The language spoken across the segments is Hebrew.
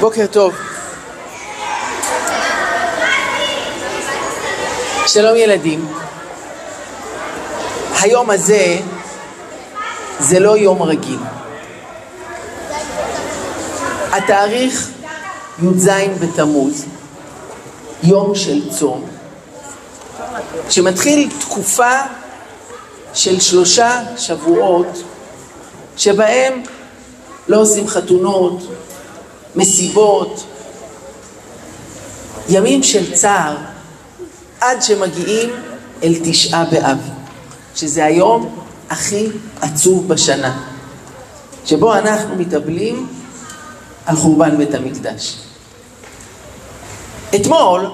בוקר טוב. שלום ילדים. היום הזה זה לא יום רגיל. התאריך י"ז בתמוז, יום של צום, שמתחיל תקופה של שלושה שבועות שבהם לא עושים חתונות, מסיבות, ימים של צער, עד שמגיעים אל תשעה באב, שזה היום הכי עצוב בשנה, שבו אנחנו מתאבלים על חורבן בית המקדש. אתמול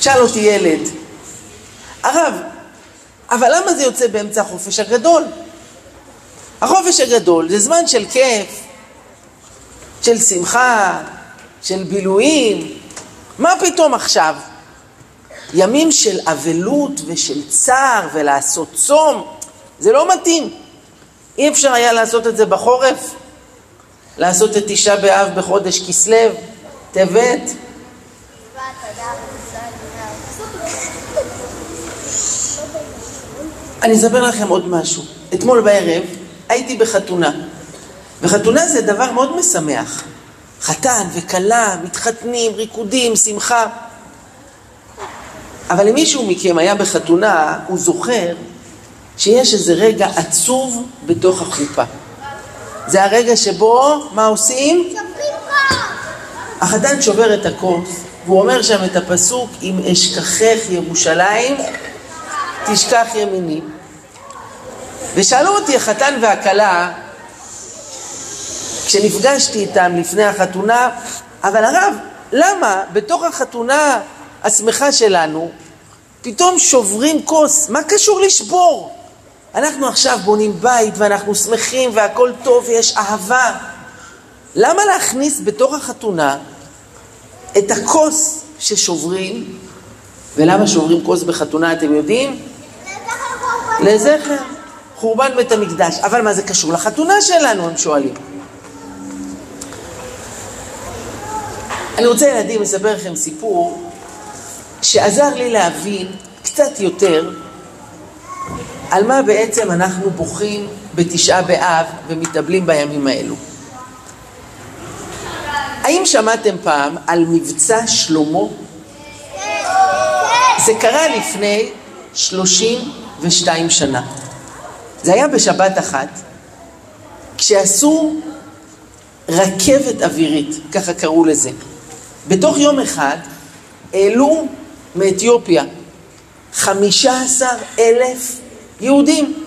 שאל אותי ילד, הרב, אבל למה זה יוצא באמצע החופש הגדול? החופש הגדול זה זמן של כיף, של שמחה, של בילויים. מה פתאום עכשיו? ימים של אבלות ושל צער ולעשות צום, זה לא מתאים. אי אפשר היה לעשות את זה בחורף? לעשות את תשעה באב בחודש כסלו, טבת? אני אספר לכם עוד משהו. אתמול בערב הייתי בחתונה, וחתונה זה דבר מאוד משמח. חתן וכלה, מתחתנים, ריקודים, שמחה. אבל אם מישהו מכם היה בחתונה, הוא זוכר שיש איזה רגע עצוב בתוך החופה. זה הרגע שבו, מה עושים? החתן שובר את הכוס, והוא אומר שם את הפסוק, אם אשכחך ירושלים, תשכח ימיני. ושאלו אותי החתן והכלה, כשנפגשתי איתם לפני החתונה, אבל הרב, למה בתוך החתונה השמחה שלנו, פתאום שוברים כוס? מה קשור לשבור? אנחנו עכשיו בונים בית ואנחנו שמחים והכל טוב ויש אהבה. למה להכניס בתוך החתונה את הכוס ששוברים? ולמה שוברים כוס בחתונה, אתם יודעים? לזכר. חורבן בית המקדש. אבל מה זה קשור לחתונה שלנו, הם שואלים. אני רוצה, ילדים, לספר לכם סיפור שעזר לי להבין קצת יותר על מה בעצם אנחנו בוכים בתשעה באב ומתאבלים בימים האלו. האם שמעתם פעם על מבצע שלמה? זה קרה לפני 32 שנה. זה היה בשבת אחת, כשעשו רכבת אווירית, ככה קראו לזה. בתוך יום אחד העלו מאתיופיה חמישה עשר אלף יהודים.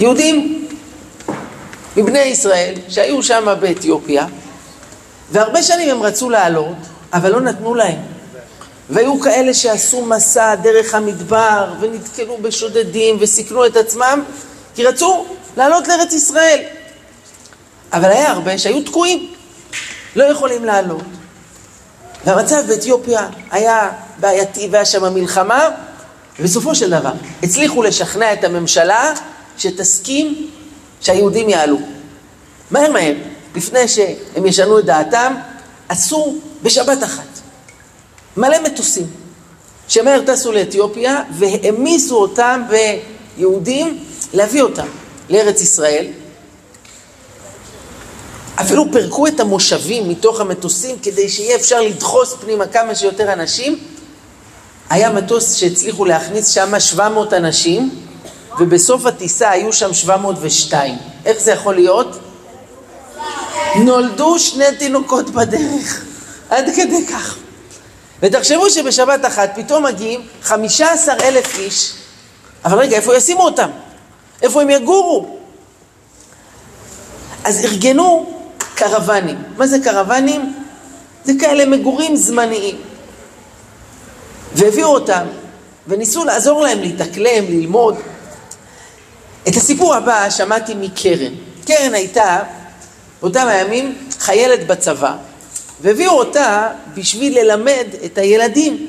יהודים מבני ישראל שהיו שם באתיופיה, והרבה שנים הם רצו לעלות, אבל לא נתנו להם. והיו כאלה שעשו מסע דרך המדבר ונתקלו בשודדים וסיכנו את עצמם כי רצו לעלות לארץ ישראל. אבל היה הרבה שהיו תקועים, לא יכולים לעלות. והמצב באתיופיה היה בעייתי והיה שם מלחמה, ובסופו של דבר הצליחו לשכנע את הממשלה שתסכים שהיהודים יעלו. מהר מהר, לפני שהם ישנו את דעתם, עשו בשבת אחת מלא מטוסים, שמהר טסו לאתיופיה והעמיסו אותם ביהודים להביא אותם לארץ ישראל. אפילו פירקו את המושבים מתוך המטוסים כדי שיהיה אפשר לדחוס פנימה כמה שיותר אנשים. היה מטוס שהצליחו להכניס שם 700 אנשים, ובסוף הטיסה היו שם 702. איך זה יכול להיות? נולדו שני תינוקות בדרך, עד כדי כך. ותחשבו שבשבת אחת פתאום מגיעים 15 אלף איש, אבל רגע, איפה ישימו אותם? איפה הם יגורו? אז ארגנו קרוונים. מה זה קרוונים? זה כאלה מגורים זמניים. והביאו אותם, וניסו לעזור להם להתאקלם, ללמוד. את הסיפור הבא שמעתי מקרן. קרן הייתה באותם הימים חיילת בצבא, והביאו אותה בשביל ללמד את הילדים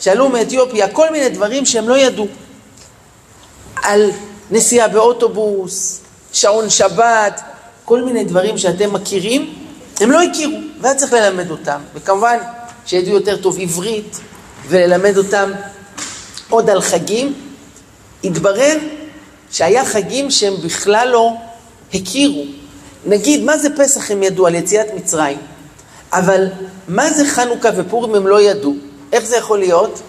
שעלו מאתיופיה כל מיני דברים שהם לא ידעו. על נסיעה באוטובוס, שעון שבת, כל מיני דברים שאתם מכירים, הם לא הכירו, והיה צריך ללמד אותם. וכמובן שידעו יותר טוב עברית, וללמד אותם עוד על חגים. התברר שהיה חגים שהם בכלל לא הכירו. נגיד, מה זה פסח הם ידעו על יציאת מצרים, אבל מה זה חנוכה ופורים הם לא ידעו. איך זה יכול להיות?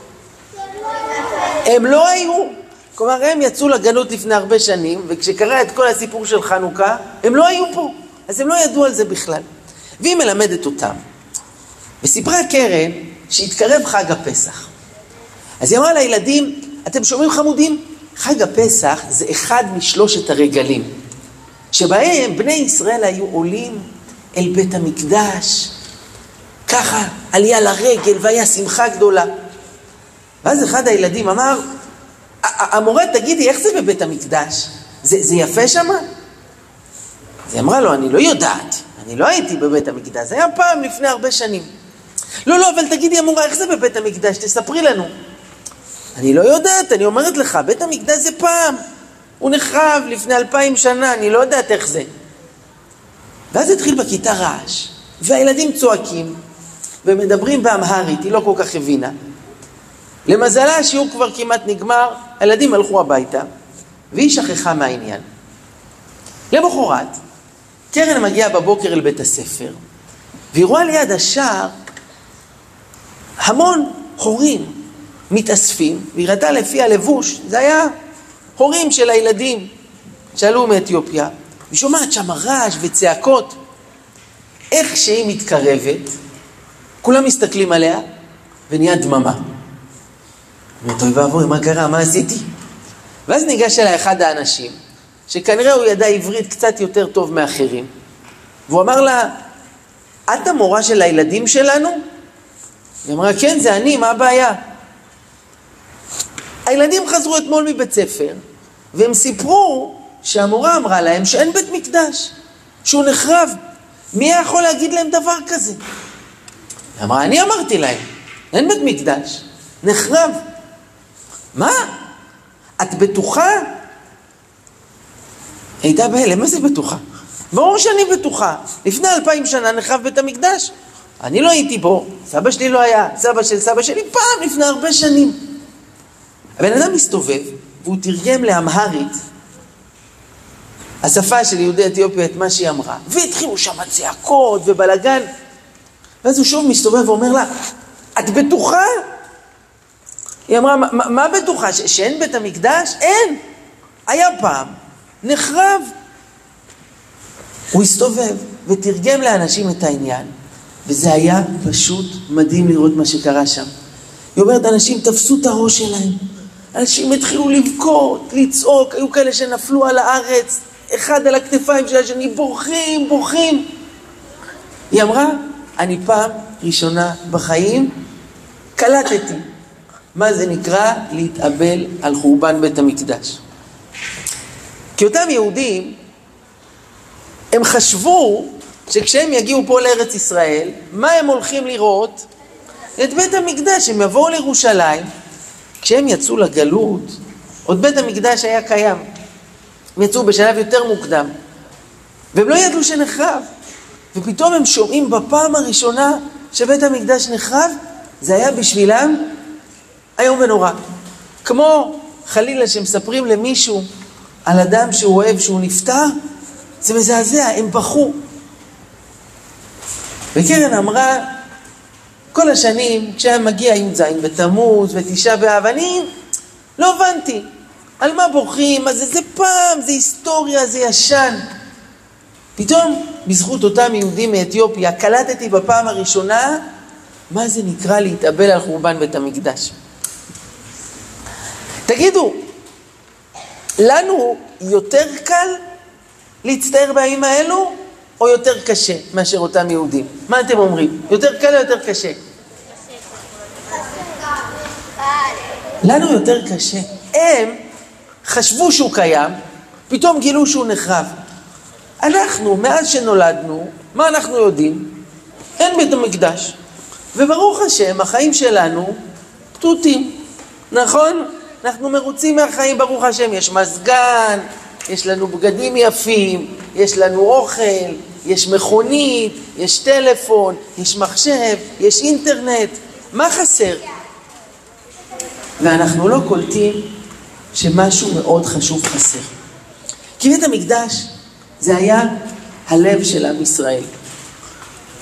הם לא היו. כלומר, הם יצאו לגלות לפני הרבה שנים, וכשקרה את כל הסיפור של חנוכה, הם לא היו פה. אז הם לא ידעו על זה בכלל. והיא מלמדת אותם. וסיפרה קרן שהתקרב חג הפסח. אז היא אמרה לילדים, אתם שומעים חמודים? חג הפסח זה אחד משלושת הרגלים, שבהם בני ישראל היו עולים אל בית המקדש, ככה עלייה לרגל והיה שמחה גדולה. ואז אחד הילדים אמר, המורה, תגידי, איך זה בבית המקדש? זה, זה יפה שמה? אז היא אמרה לו, אני לא יודעת, אני לא הייתי בבית המקדש, זה היה פעם לפני הרבה שנים. לא, לא, אבל תגידי, המורה, איך זה בבית המקדש? תספרי לנו. אני לא יודעת, אני אומרת לך, בית המקדש זה פעם. הוא נחרב לפני אלפיים שנה, אני לא יודעת איך זה. ואז התחיל בכיתה רעש, והילדים צועקים, ומדברים באמהרית, היא לא כל כך הבינה. למזלה השיעור כבר כמעט נגמר, הילדים הלכו הביתה, והיא שכחה מהעניין. למחרת, קרן מגיעה בבוקר אל בית הספר, והיא רואה ליד השער המון הורים מתאספים, והיא ראתה לפי הלבוש, זה היה הורים של הילדים שעלו מאתיופיה, היא שומעת שם רעש וצעקות. איך שהיא מתקרבת, כולם מסתכלים עליה, ונהיה דממה. אומרת, אוי ואבוי, מה קרה? מה עשיתי? ואז ניגש אליי אחד האנשים, שכנראה הוא ידע עברית קצת יותר טוב מאחרים, והוא אמר לה, את המורה של הילדים שלנו? היא אמרה, כן, זה אני, מה הבעיה? הילדים חזרו אתמול מבית ספר, והם סיפרו שהמורה אמרה להם שאין בית מקדש, שהוא נחרב. מי יכול להגיד להם דבר כזה? היא אמרה, אני אמרתי להם, אין בית מקדש, נחרב. מה? את בטוחה? הייתה בהלם, מה זה בטוחה? ברור שאני בטוחה. לפני אלפיים שנה נחרב בית המקדש. אני לא הייתי בו, סבא שלי לא היה, סבא של סבא שלי פעם, לפני הרבה שנים. הבן אדם מסתובב, והוא תרגם לאמהרית, השפה של יהודי אתיופיה, את מה שהיא אמרה. והתחילו שם צעקות ובלאגן. ואז הוא שוב מסתובב ואומר לה, את בטוחה? היא אמרה, מה בטוחה? שאין בית המקדש? אין. היה פעם, נחרב. הוא הסתובב ותרגם לאנשים את העניין, וזה היה פשוט מדהים לראות מה שקרה שם. היא אומרת, אנשים תפסו את הראש שלהם, אנשים התחילו לבכות, לצעוק, היו כאלה שנפלו על הארץ, אחד על הכתפיים של השני, בורחים, בורחים. היא אמרה, אני פעם ראשונה בחיים קלטתי מה זה נקרא להתאבל על חורבן בית המקדש. כי אותם יהודים, הם חשבו שכשהם יגיעו פה לארץ ישראל, מה הם הולכים לראות? את בית המקדש, הם יבואו לירושלים. כשהם יצאו לגלות, עוד בית המקדש היה קיים. הם יצאו בשלב יותר מוקדם, והם לא ידעו שנחרב. ופתאום הם שומעים בפעם הראשונה שבית המקדש נחרב, זה היה בשבילם איום ונורא. כמו חלילה שמספרים למישהו על אדם שהוא אוהב שהוא נפטר, זה מזעזע, הם בכו. וקרן אמרה, כל השנים, כשהיה מגיע י"ז בתמוז ותשעה באב, אני לא הבנתי. על מה בוכים? מה זה? זה פעם, זה היסטוריה, זה ישן. פתאום, בזכות אותם יהודים מאתיופיה, קלטתי בפעם הראשונה מה זה נקרא להתאבל על חורבן בית המקדש. תגידו, לנו יותר קל להצטער בימים האלו, או יותר קשה מאשר אותם יהודים? מה אתם אומרים? יותר קל או יותר קשה? לנו יותר קשה. הם חשבו שהוא קיים, פתאום גילו שהוא נחרב. אנחנו, מאז שנולדנו, מה אנחנו יודעים? אין בית המקדש. וברוך השם, החיים שלנו פתותים, נכון? אנחנו מרוצים מהחיים, ברוך השם. יש מזגן, יש לנו בגדים יפים, יש לנו אוכל, יש מכונית, יש טלפון, יש מחשב, יש אינטרנט, מה חסר? ואנחנו לא קולטים שמשהו מאוד חשוב חסר. כי בית המקדש זה היה הלב של עם ישראל.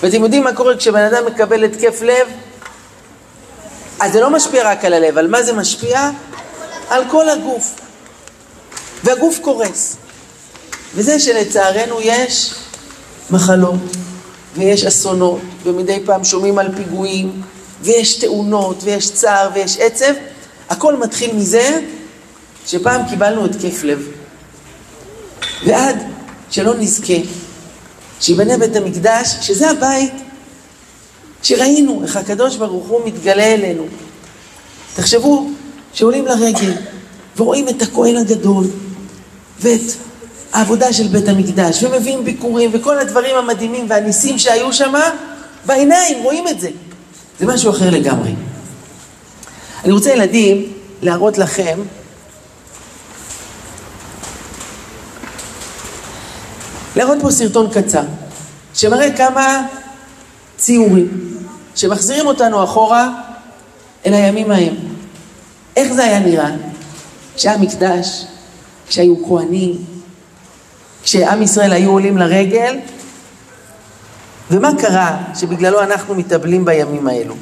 ואתם יודעים מה קורה כשבן אדם מקבל התקף לב? אז זה לא משפיע רק על הלב, על מה זה משפיע? על כל הגוף. והגוף קורס. וזה שלצערנו יש מחלות, ויש אסונות, ומדי פעם שומעים על פיגועים, ויש תאונות, ויש צער, ויש עצב, הכל מתחיל מזה שפעם קיבלנו התקף לב. ועד שלא נזכה שיבנה בית המקדש, שזה הבית שראינו איך הקדוש ברוך הוא מתגלה אלינו. תחשבו שעולים לרגל ורואים את הכהן הגדול ואת העבודה של בית המקדש ומביאים ביקורים וכל הדברים המדהימים והניסים שהיו שם בעיניים, רואים את זה. זה משהו אחר לגמרי. אני רוצה ילדים להראות לכם להראות פה סרטון קצר, שמראה כמה ציורים, שמחזירים אותנו אחורה אל הימים ההם. איך זה היה נראה כשהיה מקדש, כשהיו כהנים, כשעם ישראל היו עולים לרגל, ומה קרה שבגללו אנחנו מתאבלים בימים האלו?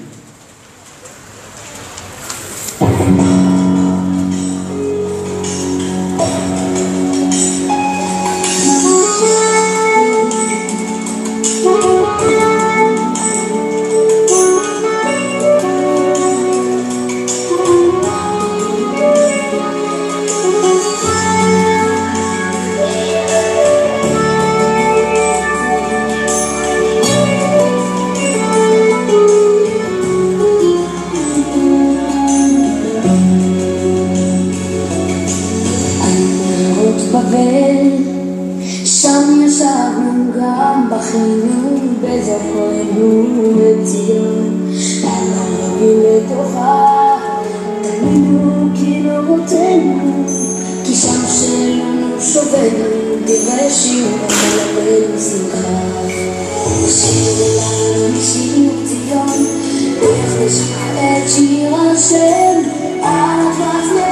que não o tenho, que já não sei, não sou velho, divergiu aquela felicidade. Cheio de lágrimas e multidão, erros é de lazer, atrás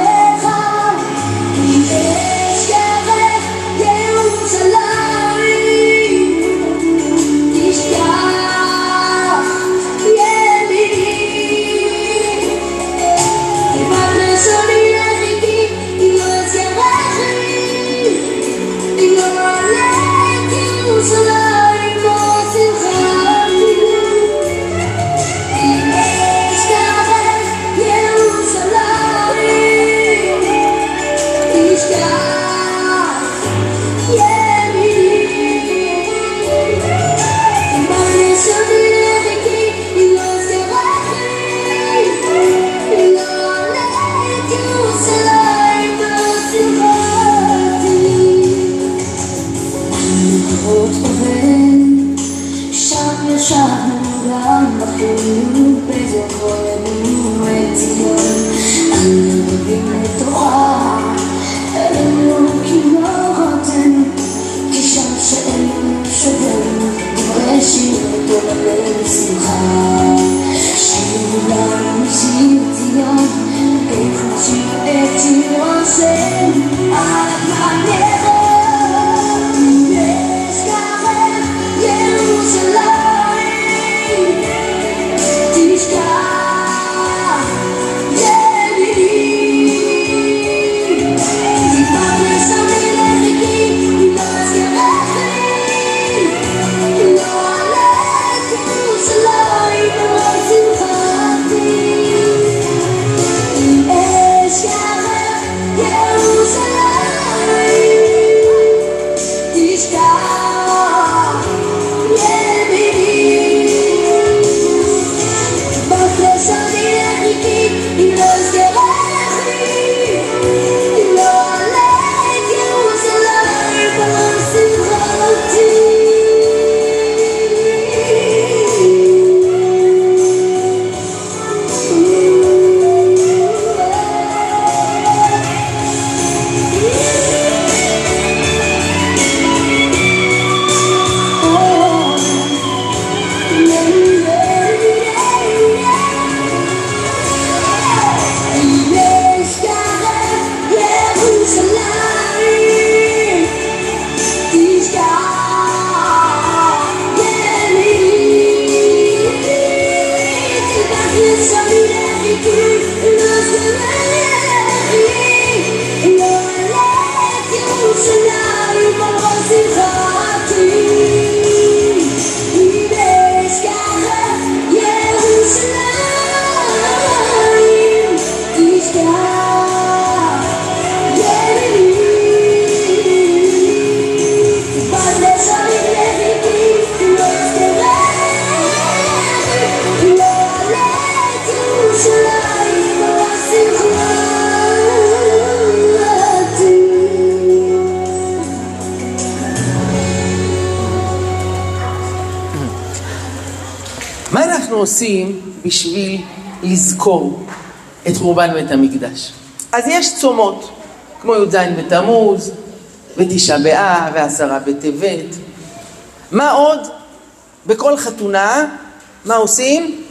לזכור את חורבן בית המקדש? אז יש צומות, כמו י"ז בתמוז, ותשעה באב, ועשרה בטבת. מה עוד? בכל חתונה, מה עושים?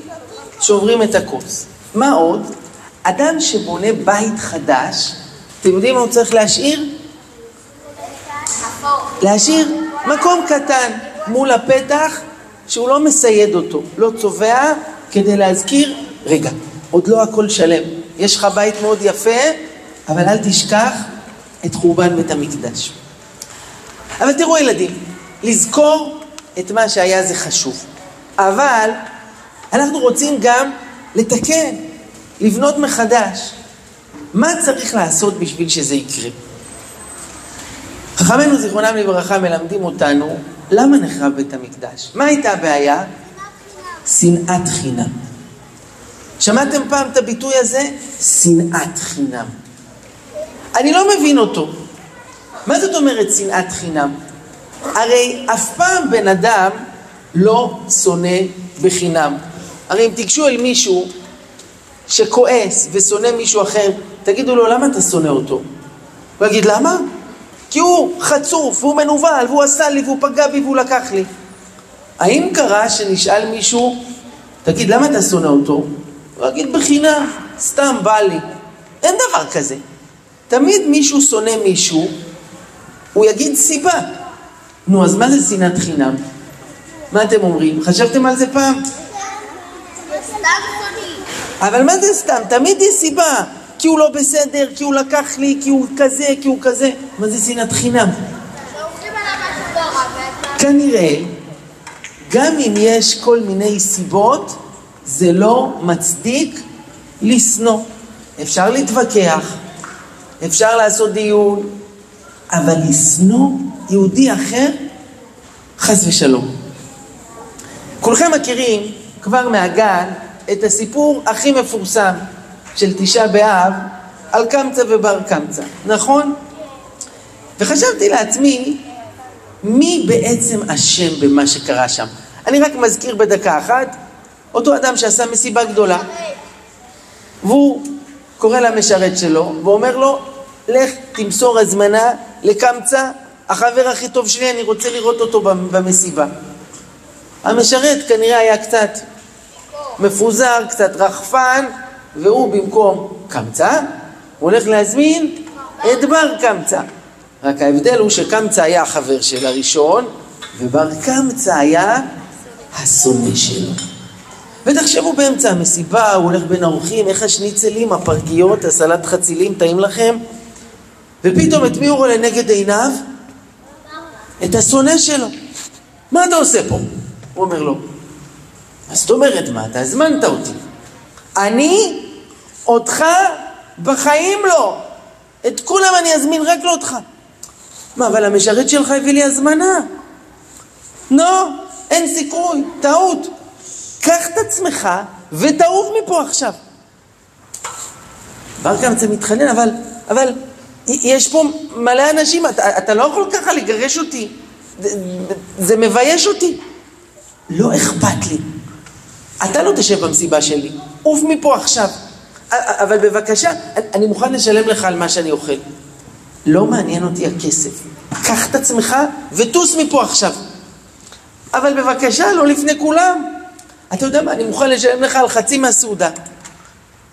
שוברים את הכוס. מה עוד? אדם שבונה בית חדש, אתם יודעים מה הוא צריך להשאיר? להשאיר מקום קטן מול הפתח שהוא לא מסייד אותו, לא צובע, כדי להזכיר, רגע, עוד לא הכל שלם. יש לך בית מאוד יפה, אבל אל תשכח את חורבן בית המקדש. אבל תראו ילדים, לזכור את מה שהיה זה חשוב. אבל אנחנו רוצים גם לתקן, לבנות מחדש. מה צריך לעשות בשביל שזה יקרה? חכמינו זיכרונם לברכה מלמדים אותנו למה נחרב בית המקדש? מה הייתה הבעיה? שנאת חינם. שמעתם פעם את הביטוי הזה? שנאת חינם. אני לא מבין אותו. מה זאת אומרת שנאת חינם? הרי אף פעם בן אדם לא שונא בחינם. הרי אם תיגשו אל מישהו שכועס ושונא מישהו אחר, תגידו לו, למה אתה שונא אותו? הוא יגיד, למה? כי הוא חצוף, והוא מנוול, והוא עשה לי, והוא פגע בי, והוא לקח לי. האם קרה שנשאל מישהו, תגיד, למה אתה שונא אותו? הוא יגיד, בחינם, סתם בא לי. אין דבר כזה. תמיד מישהו שונא מישהו, הוא יגיד סיבה. נו, אז מה זה שנאת חינם? מה אתם אומרים? חשבתם על זה פעם? אבל מה זה סתם? תמיד יש סיבה. כי הוא לא בסדר, כי הוא לקח לי, כי הוא כזה, כי הוא כזה. מה זה שנאת חינם? כנראה, גם אם יש כל מיני סיבות, זה לא מצדיק לשנוא. אפשר להתווכח, אפשר לעשות דיון, אבל לשנוא יהודי אחר, חס ושלום. כולכם מכירים כבר מהגן את הסיפור הכי מפורסם של תשעה באב על קמצא ובר קמצא, נכון? וחשבתי לעצמי, מי בעצם אשם במה שקרה שם? אני רק מזכיר בדקה אחת, אותו אדם שעשה מסיבה גדולה, והוא קורא למשרת שלו ואומר לו, לך תמסור הזמנה לקמצא, החבר הכי טוב שלי, אני רוצה לראות אותו במסיבה. המשרת כנראה היה קצת מפוזר, קצת רחפן, והוא במקום קמצא, הוא הולך להזמין את בר קמצא. רק ההבדל הוא שקמצא היה החבר של הראשון, ובר קמצא היה השונא שלו. ותחשבו באמצע המסיבה, הוא הולך בין האורחים, איך השניצלים, הפרגיות, הסלט חצילים, טעים לכם? ופתאום את מי הוא רואה לנגד עיניו? את השונא שלו. מה אתה עושה פה? הוא אומר לו. מה זאת אומרת מה? אתה הזמנת אותי. אני אותך בחיים לא. את כולם אני אזמין, רק לא אותך. מה, אבל המשרת שלך הביא לי הזמנה. לא, אין סיכוי, טעות. קח את עצמך ותעוף מפה עכשיו. בר קמצא מתחנן, אבל, אבל יש פה מלא אנשים, אתה, אתה לא יכול ככה לגרש אותי. זה, זה מבייש אותי. לא אכפת לי. אתה לא תשב במסיבה שלי. עוף מפה עכשיו. אבל בבקשה, אני מוכן לשלם לך על מה שאני אוכל. לא מעניין אותי הכסף. קח את עצמך וטוס מפה עכשיו. אבל בבקשה, לא לפני כולם. אתה יודע מה, אני מוכן לשלם לך על חצי מהסעודה.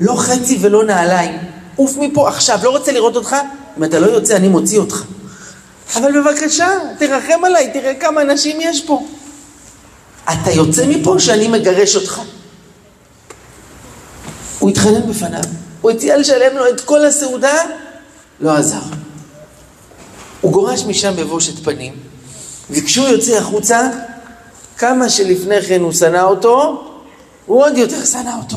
לא חצי ולא נעליים. עוף מפה עכשיו, לא רוצה לראות אותך. אם אתה לא יוצא, אני מוציא אותך. אבל בבקשה, תרחם עליי, תראה כמה אנשים יש פה. אתה יוצא מפה שאני מגרש אותך. הוא התחנן בפניו, הוא הציע לשלם לו את כל הסעודה, לא עזר. הוא גורש משם בבושת פנים, וכשהוא יוצא החוצה, כמה שלפני כן הוא שנא אותו, הוא עוד יותר שנא אותו.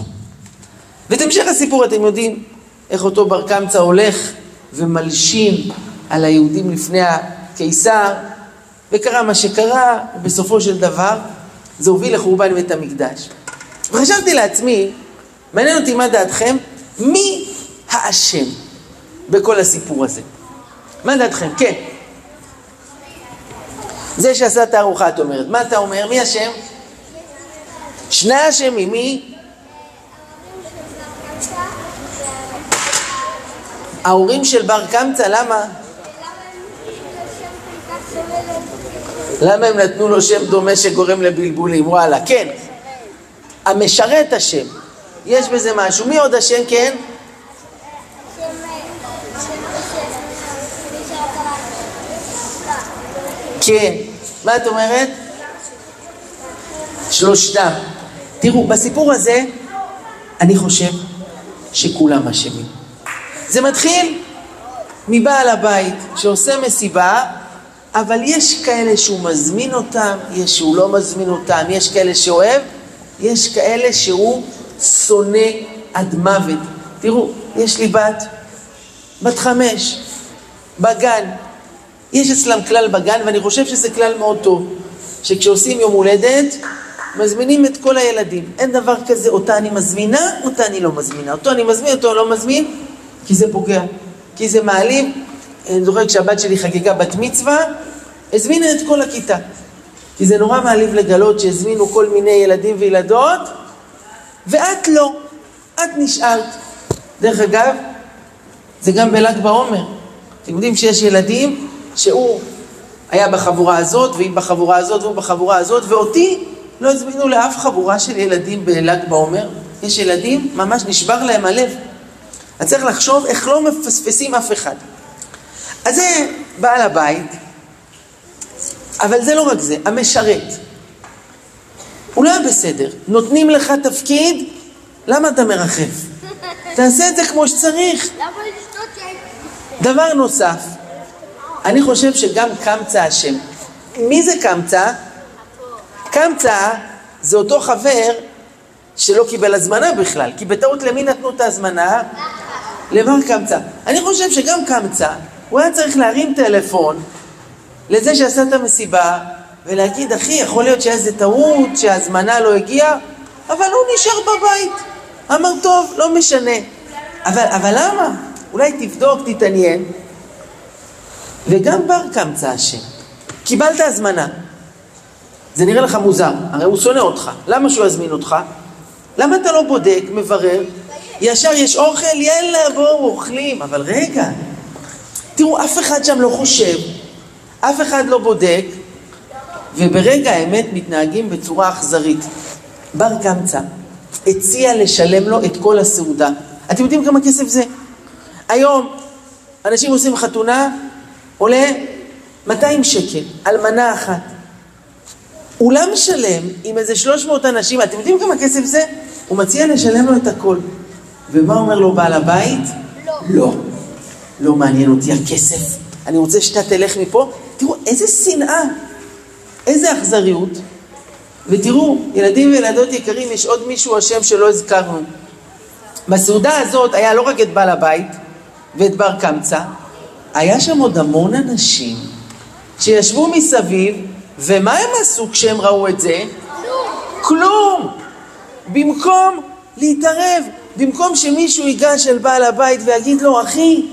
ואת המשך הסיפור אתם יודעים, איך אותו בר קמצא הולך ומלשין על היהודים לפני הקיסר, וקרה מה שקרה, ובסופו של דבר זה הוביל לחורבן בית המקדש. וחשבתי לעצמי, מעניין אותי מה דעתכם, מי האשם בכל הסיפור הזה? מה דעתכם? כן. זה שעשה את הארוחה, את אומרת. מה אתה אומר? מי אשם? שני אשמים. מי? ההורים של בר קמצא, למה? למה הם נתנו לו שם דומה שגורם לבלבולים? וואלה, כן. המשרת השם. יש בזה משהו. מי עוד השם? כן? כן. מה את אומרת? שלושתם. תראו, בסיפור הזה, אני חושב שכולם אשמים. זה מתחיל מבעל הבית שעושה מסיבה, אבל יש כאלה שהוא מזמין אותם, יש שהוא לא מזמין אותם, יש כאלה שאוהב, יש כאלה שהוא שונא עד מוות. תראו, יש לי בת, בת חמש, בגן. יש אצלם כלל בגן, ואני חושב שזה כלל מאוד טוב, שכשעושים יום הולדת, מזמינים את כל הילדים. אין דבר כזה, אותה אני מזמינה, אותה אני לא מזמינה. אותו אני מזמין, אותו לא מזמין, כי זה פוגע, כי זה מעליב. אני זוכר כשהבת שלי חגגה בת מצווה, הזמינה את כל הכיתה. כי זה נורא מעליב לגלות שהזמינו כל מיני ילדים וילדות, ואת לא, את נשארת. דרך אגב, זה גם בל"ג בעומר. אתם יודעים שיש ילדים שהוא היה בחבורה הזאת, והיא בחבורה הזאת, והוא בחבורה הזאת, ואותי לא הזמינו לאף חבורה של ילדים בל"ג בעומר. יש ילדים, ממש נשבר להם הלב. אז צריך לחשוב איך לא מפספסים אף אחד. אז זה בעל הבית, אבל זה לא רק זה, המשרת. הוא לא היה בסדר. נותנים לך תפקיד, למה אתה מרחף? תעשה את זה כמו שצריך. דבר נוסף, אני חושב שגם קמצא אשם. מי זה קמצא? קמצא זה אותו חבר שלא קיבל הזמנה בכלל, כי בטעות למי נתנו את ההזמנה? לבר קמצא. אני חושב שגם קמצא, הוא היה צריך להרים טלפון לזה שעשה את המסיבה ולהגיד, אחי, יכול להיות שהיה איזה טעות, שההזמנה לא הגיעה, אבל הוא נשאר בבית. אמר, טוב, לא משנה. אבל, אבל למה? אולי תבדוק, תתעניין. וגם בר קמצא אשם. קיבלת הזמנה. זה נראה לך מוזר, הרי הוא שונא אותך. למה שהוא יזמין אותך? למה אתה לא בודק, מברר? ישר יש אוכל, יאללה, בואו, אוכלים. אבל רגע, תראו, אף אחד שם לא חושב, אף אחד לא בודק, וברגע האמת מתנהגים בצורה אכזרית. בר קמצא הציע לשלם לו את כל הסעודה. אתם יודעים כמה כסף זה? היום אנשים עושים חתונה, עולה 200 שקל על מנה אחת. אולם שלם עם איזה 300 אנשים, אתם יודעים כמה כסף זה? הוא מציע לשלם לו את הכל. ומה אומר לו בעל הבית? לא. לא. לא מעניין אותי הכסף, אני רוצה שאתה תלך מפה. תראו, איזה שנאה, איזה אכזריות. ותראו, ילדים וילדות יקרים, יש עוד מישהו אשם שלא הזכרנו. בסעודה הזאת היה לא רק את בעל הבית ואת בר קמצא, היה שם עוד המון אנשים שישבו מסביב, ומה הם עשו כשהם ראו את זה? כלום. במקום להתערב, במקום שמישהו ייגש אל בעל הבית ויגיד לו, אחי,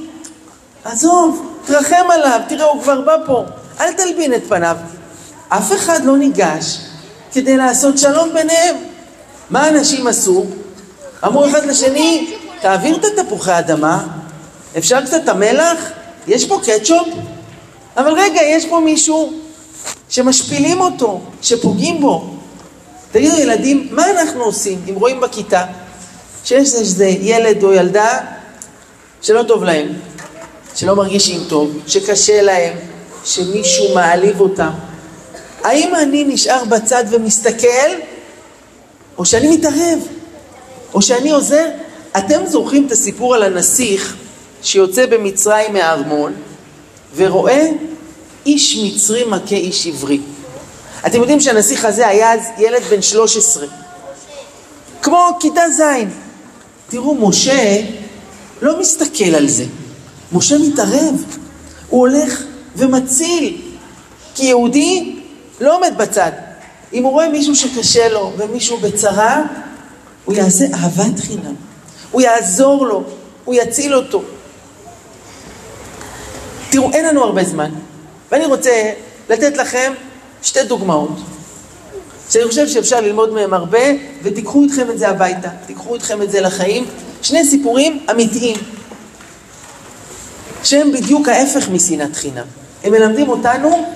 עזוב, תרחם עליו, תראה, הוא כבר בא פה, אל תלבין את פניו. אף אחד לא ניגש כדי לעשות שלום ביניהם. מה אנשים עשו? אמרו אחד לשני, תעביר את התפוחי האדמה, אפשר קצת המלח? יש פה קטשופ? אבל רגע, יש פה מישהו שמשפילים אותו, שפוגעים בו. תגידו ילדים, מה אנחנו עושים אם רואים בכיתה שיש איזה ילד או ילדה שלא טוב להם, שלא מרגישים טוב, שקשה להם, שמישהו מעליב אותם? האם אני נשאר בצד ומסתכל, או שאני מתערב, או שאני עוזר? אתם זוכרים את הסיפור על הנסיך שיוצא במצרים מהארמון ורואה איש מצרי מכה איש עברי. אתם יודעים שהנסיך הזה היה אז ילד בן 13. כמו כיתה ז'. תראו, משה לא מסתכל על זה. משה מתערב. הוא הולך ומציל. כי יהודי לא עומד בצד. אם הוא רואה מישהו שקשה לו ומישהו בצרה, הוא יעשה אהבת חינם. הוא יעזור לו, הוא יציל אותו. תראו, אין לנו הרבה זמן, ואני רוצה לתת לכם שתי דוגמאות, שאני חושב שאפשר ללמוד מהם הרבה, ותיקחו איתכם את זה הביתה, תיקחו איתכם את זה לחיים. שני סיפורים אמיתיים, שהם בדיוק ההפך משנאת חינם. הם מלמדים אותנו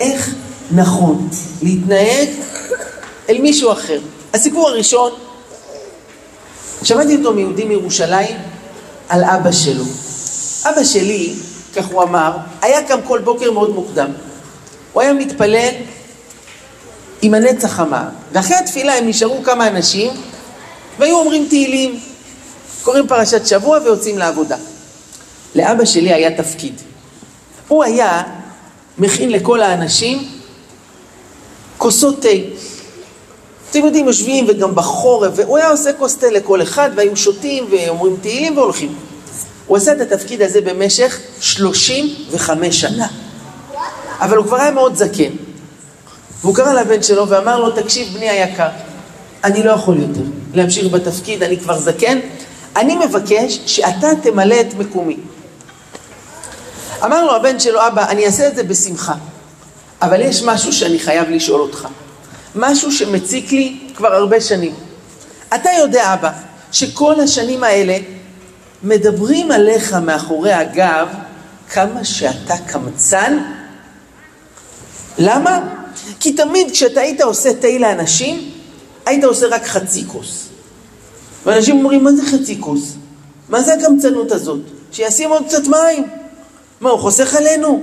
איך נכון להתנהג אל מישהו אחר. הסיפור הראשון, שמעתי אותו מיהודי מירושלים על אבא שלו. אבא שלי, כך הוא אמר, היה קם כל בוקר מאוד מוקדם. הוא היה מתפלל עם הנץ החמה, ואחרי התפילה הם נשארו כמה אנשים והיו אומרים תהילים, קוראים פרשת שבוע ויוצאים לעבודה. לאבא שלי היה תפקיד. הוא היה מכין לכל האנשים כוסות תה. אתם יודעים, יושבים וגם בחורף, והוא היה עושה כוס תה לכל אחד, והיו שותים ואומרים תהילים והולכים. הוא עשה את התפקיד הזה במשך 35 שנה. אבל הוא כבר היה מאוד זקן. והוא קרא לבן שלו ואמר לו, תקשיב, בני היקר, אני לא יכול יותר להמשיך בתפקיד, אני כבר זקן, אני מבקש שאתה תמלא את מקומי. אמר לו הבן שלו, אבא, אני אעשה את זה בשמחה, אבל יש משהו שאני חייב לשאול אותך. משהו שמציק לי כבר הרבה שנים. אתה יודע, אבא, שכל השנים האלה מדברים עליך מאחורי הגב כמה שאתה קמצן? למה? כי תמיד כשאתה היית עושה תה לאנשים, היית עושה רק חצי כוס. ואנשים אומרים, מה זה חצי כוס? מה זה הקמצנות הזאת? שישים עוד קצת מים. מה, הוא חוסך עלינו?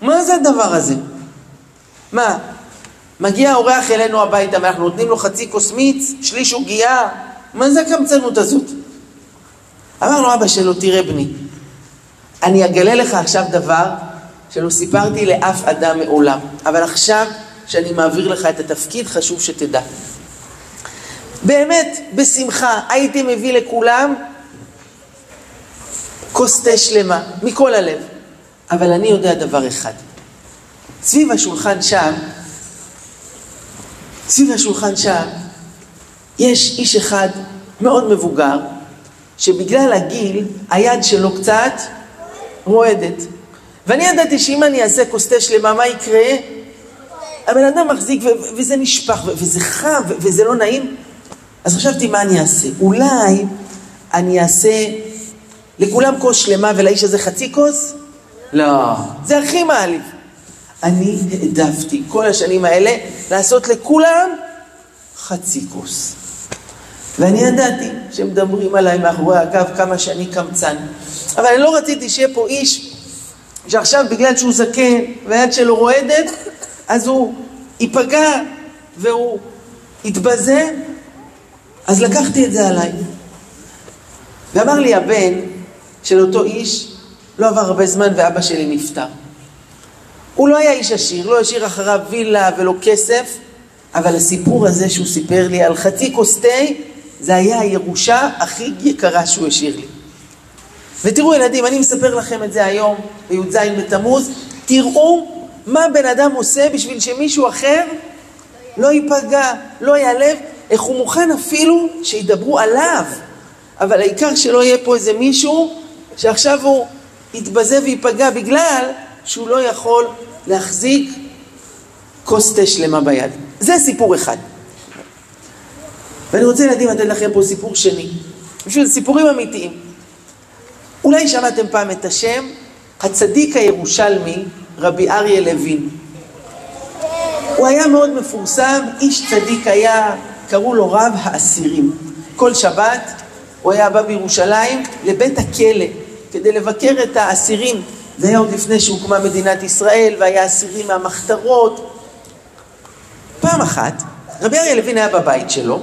מה זה הדבר הזה? מה, מגיע האורח אלינו הביתה ואנחנו נותנים לו חצי כוס מיץ, שליש עוגייה? מה זה הקמצנות הזאת? אמר לו אבא שלו, תראה בני, אני אגלה לך עכשיו דבר שלא סיפרתי לאף אדם מעולם, אבל עכשיו שאני מעביר לך את התפקיד, חשוב שתדע. באמת, בשמחה, הייתי מביא לכולם כוס תה שלמה, מכל הלב. אבל אני יודע דבר אחד. סביב השולחן שם, סביב השולחן שם, יש איש אחד מאוד מבוגר, שבגלל הגיל, היד שלו קצת רועדת. ואני ידעתי שאם אני אעשה כוס תה שלמה, מה יקרה? הבן אדם מחזיק וזה נשפך וזה חם וזה לא נעים. אז חשבתי מה אני אעשה. אולי אני אעשה לכולם כוס שלמה ולאיש הזה חצי כוס? לא, זה הכי מעליב. אני העדפתי כל השנים האלה לעשות לכולם חצי כוס. ואני ידעתי שמדברים עליי מאחורי הקו כמה שאני קמצן. אבל אני לא רציתי שיהיה פה איש שעכשיו בגלל שהוא זקן והיד שלו רועדת, אז הוא ייפגע והוא יתבזה, אז לקחתי את זה עליי. ואמר לי הבן של אותו איש, לא עבר הרבה זמן ואבא שלי נפטר. הוא לא היה איש עשיר, לא השאיר אחריו וילה ולא כסף, אבל הסיפור הזה שהוא סיפר לי על חצי כוס תה, זה היה הירושה הכי יקרה שהוא השאיר לי. ותראו ילדים, אני מספר לכם את זה היום, בי"ז בתמוז, תראו מה בן אדם עושה בשביל שמישהו אחר לא ייפגע, לא ייעלב, איך הוא מוכן אפילו שידברו עליו. אבל העיקר שלא יהיה פה איזה מישהו שעכשיו הוא יתבזה וייפגע בגלל שהוא לא יכול להחזיק כוס תה שלמה ביד. זה סיפור אחד. ואני רוצה ילדים לתת לכם פה סיפור שני. בשביל סיפורים אמיתיים. אולי שמעתם פעם את השם הצדיק הירושלמי רבי אריה לוין. הוא היה מאוד מפורסם, איש צדיק היה, קראו לו רב האסירים. כל שבת הוא היה בא בירושלים לבית הכלא כדי לבקר את האסירים. זה היה עוד לפני שהוקמה מדינת ישראל והיה אסירים מהמחתרות. פעם אחת, רבי אריה לוין היה בבית שלו,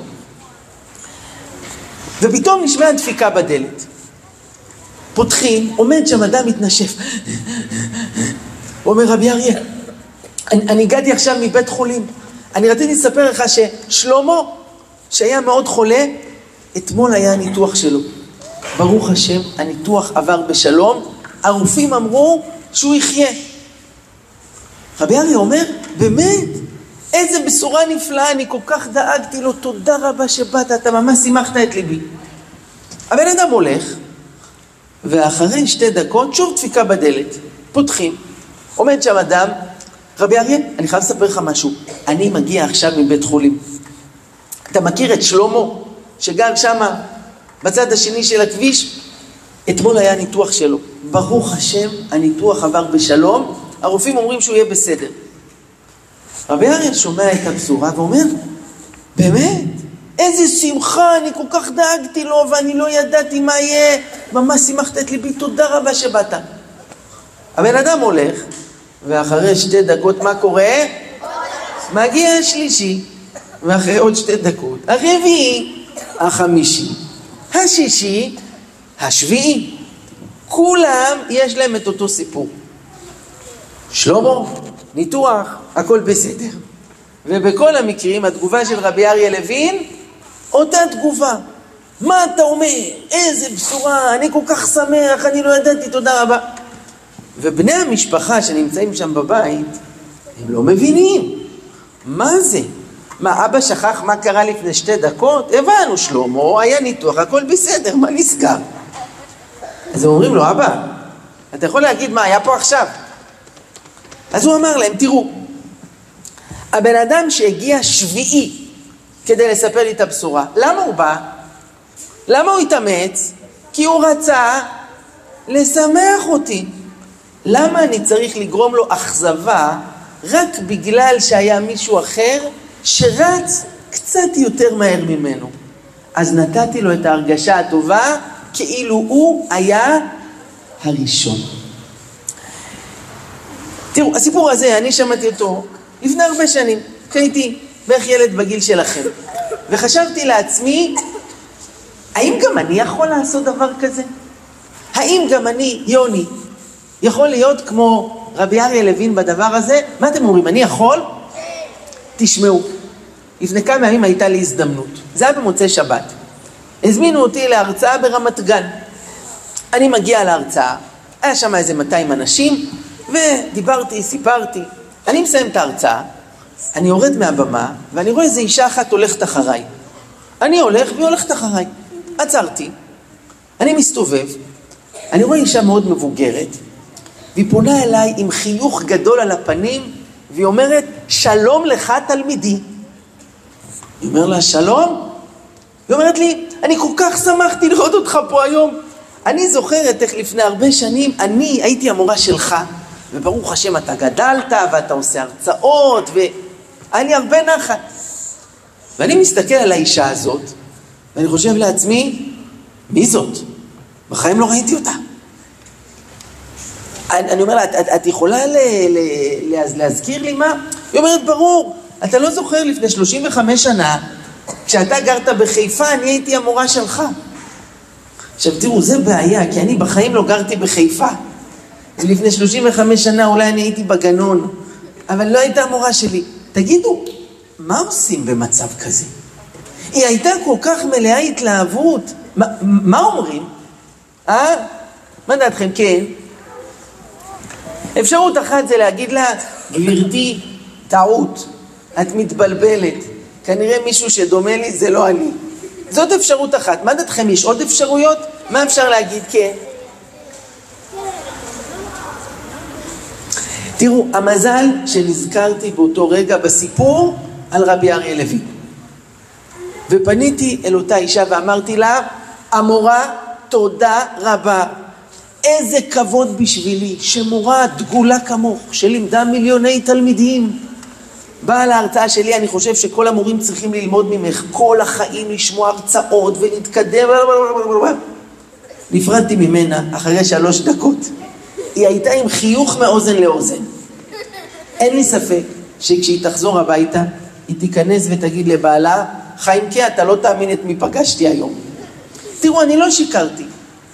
ופתאום נשמעה דפיקה בדלת. פותחים, עומד שם אדם מתנשף. אומר, רבי אריה, אני, אני הגעתי עכשיו מבית חולים. אני רציתי לספר לך ששלמה, שהיה מאוד חולה, אתמול היה הניתוח שלו. ברוך השם, הניתוח עבר בשלום, הרופאים אמרו שהוא יחיה. רבי אריה אומר, באמת, איזה בשורה נפלאה, אני כל כך דאגתי לו, תודה רבה שבאת, אתה ממש שימחת את ליבי. הבן אדם הולך, ואחרי שתי דקות שוב דפיקה בדלת, פותחים, עומד שם אדם, רבי אריה, אני חייב לספר לך משהו, אני מגיע עכשיו מבית חולים. אתה מכיר את שלמה, שגר שם בצד השני של הכביש? אתמול היה ניתוח שלו. ברוך השם, הניתוח עבר בשלום, הרופאים אומרים שהוא יהיה בסדר. רבי אריה שומע את הבשורה ואומר, באמת? איזה שמחה, אני כל כך דאגתי לו ואני לא ידעתי מה יהיה, ממש שימחת את ליבי, תודה רבה שבאת. הבן אדם הולך, ואחרי שתי דקות מה קורה? מגיע השלישי, ואחרי עוד שתי דקות, הרביעי, החמישי, השישי, השביעי. כולם יש להם את אותו סיפור. שלמה, ניתוח, הכל בסדר. ובכל המקרים התגובה של רבי אריה לוין, אותה תגובה. מה אתה אומר? איזה בשורה, אני כל כך שמח, אני לא ידעתי, תודה רבה. ובני המשפחה שנמצאים שם בבית, הם לא מבינים. מה זה? מה, אבא שכח מה קרה לפני שתי דקות? הבנו, שלמה, היה ניתוח, הכל בסדר, מה נסגר? אז הם אומרים לו, אבא, אתה יכול להגיד מה היה פה עכשיו? אז הוא אמר להם, תראו, הבן אדם שהגיע שביעי כדי לספר לי את הבשורה, למה הוא בא? למה הוא התאמץ? כי הוא רצה לשמח אותי. למה אני צריך לגרום לו אכזבה רק בגלל שהיה מישהו אחר שרץ קצת יותר מהר ממנו? אז נתתי לו את ההרגשה הטובה כאילו הוא היה הראשון. תראו, הסיפור הזה, אני שמעתי אותו לפני הרבה שנים, כשהייתי בערך ילד בגיל שלכם, וחשבתי לעצמי, האם גם אני יכול לעשות דבר כזה? האם גם אני, יוני, יכול להיות כמו רבי אריה לוין בדבר הזה? מה אתם אומרים, אני יכול? תשמעו, לפני כמה ימים הייתה לי הזדמנות, זה היה במוצאי שבת. הזמינו אותי להרצאה ברמת גן. אני מגיע להרצאה, היה שם איזה 200 אנשים, ודיברתי, סיפרתי. אני מסיים את ההרצאה, אני יורד מהבמה, ואני רואה איזו אישה אחת הולכת אחריי. אני הולך והיא הולכת אחריי. עצרתי, אני מסתובב, אני רואה אישה מאוד מבוגרת, והיא פונה אליי עם חיוך גדול על הפנים, והיא אומרת, שלום לך תלמידי. היא אומרת לה, שלום? היא אומרת לי, אני כל כך שמחתי לראות אותך פה היום. אני זוכרת איך לפני הרבה שנים אני הייתי המורה שלך, וברוך השם אתה גדלת ואתה עושה הרצאות, והיה לי הרבה נחת. ואני מסתכל על האישה הזאת, ואני חושב לעצמי, מי זאת? בחיים לא ראיתי אותה. אני, אני אומר לה, את, את, את יכולה ל, ל, ל, להזכיר לי מה? היא אומרת, ברור, אתה לא זוכר לפני 35 שנה, כשאתה גרת בחיפה, אני הייתי המורה שלך. עכשיו תראו, זה בעיה, כי אני בחיים לא גרתי בחיפה. ולפני 35 שנה אולי אני הייתי בגנון, אבל לא הייתה המורה שלי. תגידו, מה עושים במצב כזה? היא הייתה כל כך מלאה התלהבות. מה, מה אומרים? אה? מה דעתכם? כן. אפשרות אחת זה להגיד לה, גברתי, טעות, את מתבלבלת. כנראה מישהו שדומה לי זה לא אני. זאת אפשרות אחת. מה דעתכם, יש עוד אפשרויות? מה אפשר להגיד? כן. תראו, המזל שנזכרתי באותו רגע בסיפור על רבי אריה לוי. ופניתי אל אותה אישה ואמרתי לה, המורה, תודה רבה. איזה כבוד בשבילי שמורה דגולה כמוך, שלימדה מיליוני תלמידים, באה להרצאה שלי, אני חושב שכל המורים צריכים ללמוד ממך כל החיים לשמוע הרצאות ולהתקדם. נפרדתי ממנה אחרי שלוש דקות. היא הייתה עם חיוך מאוזן לאוזן. אין לי ספק שכשהיא תחזור הביתה, היא תיכנס ותגיד לבעלה, חיימקה, אתה לא תאמין את מי פגשתי היום. תראו, אני לא שיקרתי,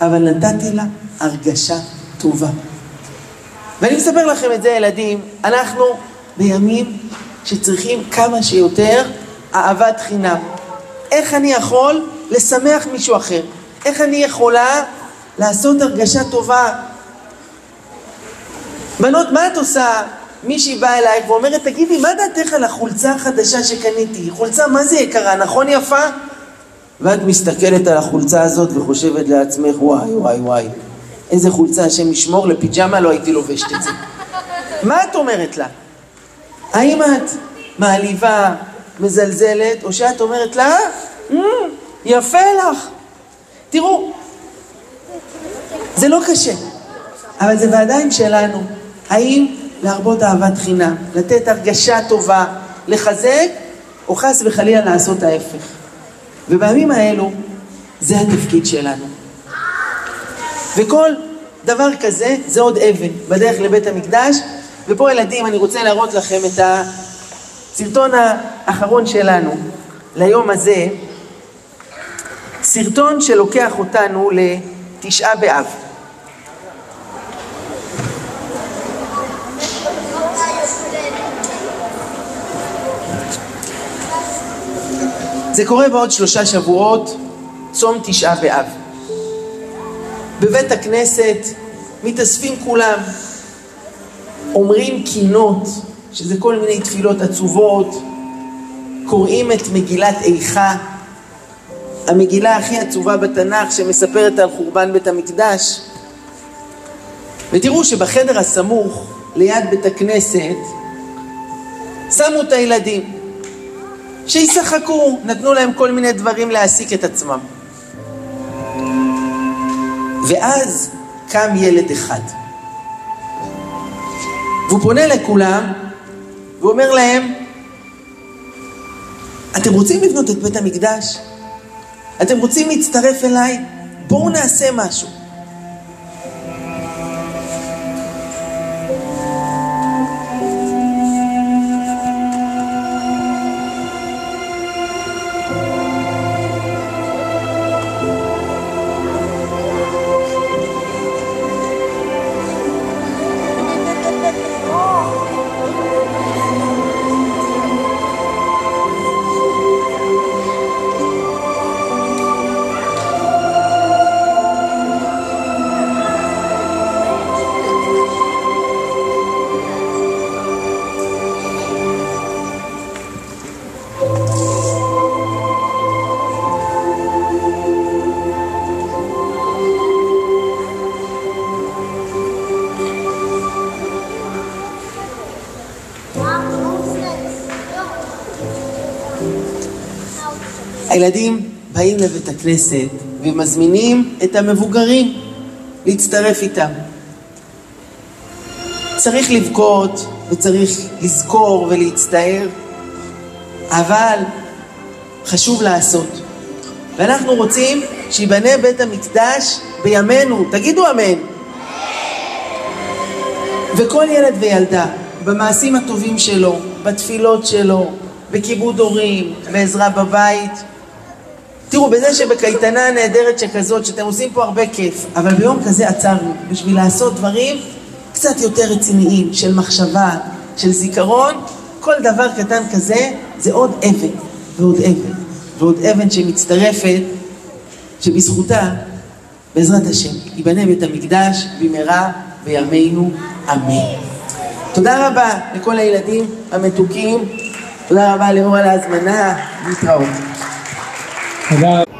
אבל נתתי לה הרגשה טובה. ואני מספר לכם את זה, ילדים, אנחנו בימים שצריכים כמה שיותר אהבת חינם. איך אני יכול לשמח מישהו אחר? איך אני יכולה לעשות הרגשה טובה? בנות, מה את עושה? מישהי באה אלייך ואומרת, תגידי, מה דעתך על החולצה החדשה שקניתי? חולצה, מה זה יקרה? נכון יפה? ואת מסתכלת על החולצה הזאת וחושבת לעצמך, וואי, וואי, וואי, איזה חולצה, השם ישמור, לפיג'מה לא הייתי לובשת את זה. מה את אומרת לה? האם את מעליבה, מזלזלת, או שאת אומרת לה, mm, יפה לך. תראו, זה לא קשה, אבל זה בידיים שלנו. האם להרבות אהבת חינם, לתת הרגשה טובה, לחזק, או חס וחלילה לעשות ההפך. ובימים האלו, זה התפקיד שלנו. וכל דבר כזה זה עוד אבן בדרך לבית המקדש. ופה ילדים, אני רוצה להראות לכם את הסרטון האחרון שלנו ליום הזה. סרטון שלוקח אותנו לתשעה באב. זה קורה בעוד שלושה שבועות, צום תשעה באב. בבית הכנסת מתאספים כולם, אומרים קינות, שזה כל מיני תפילות עצובות, קוראים את מגילת איכה, המגילה הכי עצובה בתנ"ך שמספרת על חורבן בית המקדש. ותראו שבחדר הסמוך, ליד בית הכנסת, שמו את הילדים. שישחקו, נתנו להם כל מיני דברים להעסיק את עצמם. ואז קם ילד אחד. והוא פונה לכולם ואומר להם, אתם רוצים לבנות את בית המקדש? אתם רוצים להצטרף אליי? בואו נעשה משהו. הילדים באים לבית הכנסת ומזמינים את המבוגרים להצטרף איתם. צריך לבכות וצריך לזכור ולהצטער, אבל חשוב לעשות. ואנחנו רוצים שיבנה בית המקדש בימינו. תגידו אמן. וכל ילד וילדה, במעשים הטובים שלו, בתפילות שלו, בכיבוד הורים, בעזרה בבית, תראו, בזה שבקייטנה נהדרת שכזאת, שאתם עושים פה הרבה כיף, אבל ביום כזה עצרנו, בשביל לעשות דברים קצת יותר רציניים, של מחשבה, של זיכרון, כל דבר קטן כזה זה עוד אבן, ועוד אבן, ועוד אבן שמצטרפת, שבזכותה, בעזרת השם, ייבנה בית המקדש במהרה בימינו, אמן. תודה רבה לכל הילדים המתוקים, תודה רבה לאור על ההזמנה, להתראות. תודה.